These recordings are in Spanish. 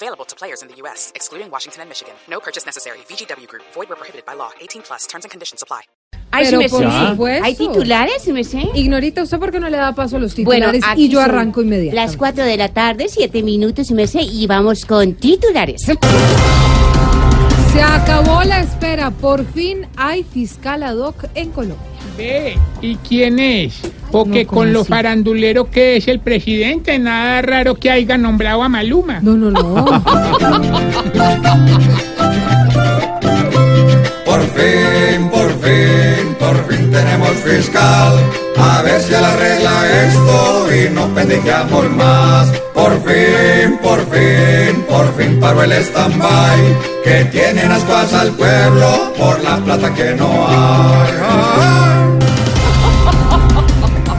Available to players in the U.S., excluding Washington and Michigan. No purchase necessary. VGW Group. Void where prohibited by law. 18 plus. Terms and conditions apply. Ay, Pero por supuesto. ¿Hay titulares, me sé? Ignorita, ¿usted por qué no le da paso a los Bueno, titulares aquí y yo arranco inmediatamente? Las 4 de la tarde, 7 minutos, sí me sé, y vamos con titulares. Se acabó la espera. Por fin hay fiscal ad hoc en Colombia. Ve, ¿y quién es? Porque No, ¿cómo con lo así? farandulero que es el presidente, nada raro que haya nombrado a Maluma. No, no, no. Por fin, por fin, por fin tenemos fiscal. A ver si él arregla esto no pendejamos más. Por fin, por fin, por fin paró el stand-by. Que tienen ascuas al pueblo por la plata que no hay.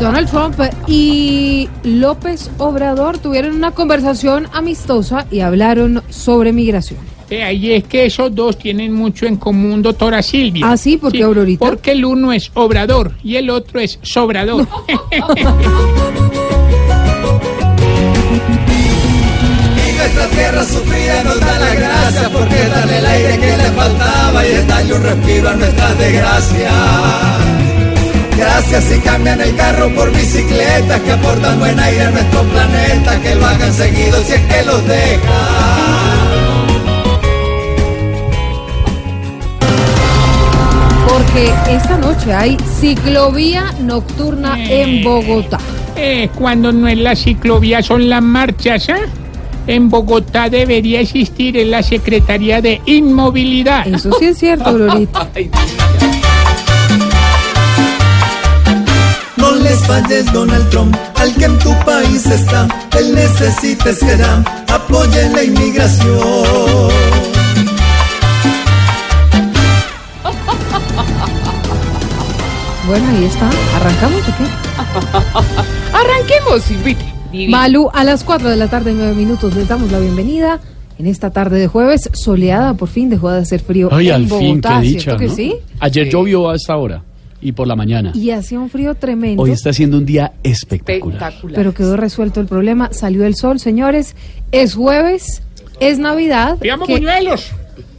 Donald Trump y López Obrador tuvieron una conversación amistosa y hablaron sobre migración. Ve, ahí es que esos dos tienen mucho en común, doctora Silvia. ¿Ah, sí? ¿Por qué, Aurorita? Porque el uno es obrador y el otro es sobrador. Y nuestra tierra sufrida nos da la gracia porque darle el aire que le faltaba y es darle un respiro a nuestras desgracias. Gracias si cambian el carro por bicicletas que aportan buen aire a nuestro planeta, que lo hagan seguido si es que los dejan. Porque esta noche hay ciclovía nocturna en Bogotá. Eh, cuando no es la ciclovía, son las marchas, ¿ah? En Bogotá debería existir en la Secretaría de Inmovilidad. Eso sí es cierto, Aurorita. No les falles Donald Trump, al que en tu país está, él necesita será, apoyen la inmigración. Bueno, ahí está. ¿Arrancamos o qué? Arranquemos, Silvita. Malu, a las 4 de la tarde, 9 minutos, les damos la bienvenida en esta tarde de jueves, soleada, por fin dejó de hacer frío Ay, en al fin, qué dicha, ¿cierto que ¿no? sí? Ayer llovió hasta ahora y por la mañana. Y hacía un frío tremendo, Hoy está siendo un día espectacular. pero quedó resuelto el problema, salió el sol, señores, es jueves, es Navidad. Pidamos que- buñuelos.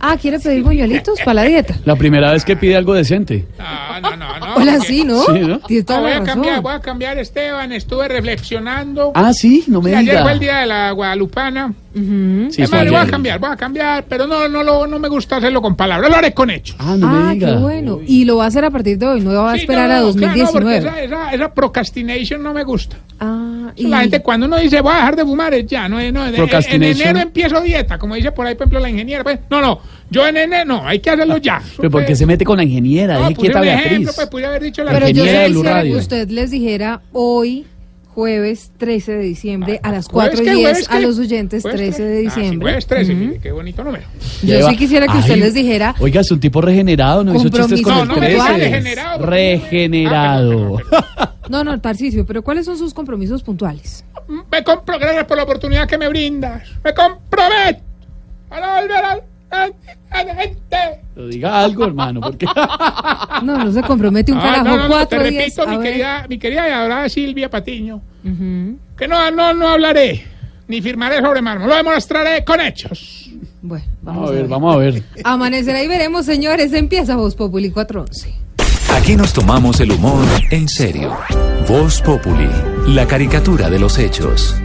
Ah, ¿quiere pedir buñuelitos para la dieta? La primera vez que pide algo decente. No, no, no, no. Hola, porque- sí, ¿no? Sí, ¿no? Tienes toda No, voy la a razón. cambiar, voy a cambiar, Esteban. Estuve reflexionando. Ah, sí, no me Sí, ayer diga. fue el día de la Guadalupana. Ujú. Sí, Es fue más, voy a ayer. cambiar, voy a cambiar, pero no, no, lo, no me gusta hacerlo con palabras, lo haré con hechos. Ah, no Ah, me diga. qué bueno. Y lo va a hacer a partir de hoy, no va a Sí, esperar no, a no, claro, no, 2019. porque esa, esa, esa procrastination no me gusta. Ah, y... La gente cuando uno dice voy a dejar de fumar es ya, no, es- no, en- en, enero empiezo dieta, como dice por ahí, por ejemplo, la ingeniera. pues, no, no, yo en enero no, hay que hacerlo ya. Pero ¿por qué se mete con la ingeniera? No, Deje quieta Beatriz. ejemplo, pues pude haber dicho la Pero yo quisiera que usted les dijera hoy, jueves 13 de diciembre, a las ¿Jueves 4 y qué? 10, ¿Jueves a los oyentes, ¿Jueves 13 qué? de Ah, sí, diciembre. jueves 13, Ujú. mire, qué bonito número. Yo Lleva- sí quisiera que usted les dijera, Oiga, es un tipo regenerado, no hizo chistes con Compromiso. el No, me diga 13. regenerado, no, no, Tarcisio, pero ¿cuáles son sus compromisos puntuales? Me compro, gracias por la oportunidad que me brindas. Me comprometo a volver al- Pero diga algo, hermano, porque No, no se compromete un Ah, carajo, no, no, no, te 4 días. repito, mi querida, mi querida y adorada Silvia Patiño, que no, no, no hablaré, ni firmaré sobre mármol, lo demostraré con hechos. Bueno, Vamos a ver, vamos a ver. Amanecerá y veremos, señores. Empieza Voz Populi 411. Aquí nos tomamos el humor en serio. Voz Populi, la caricatura de los hechos.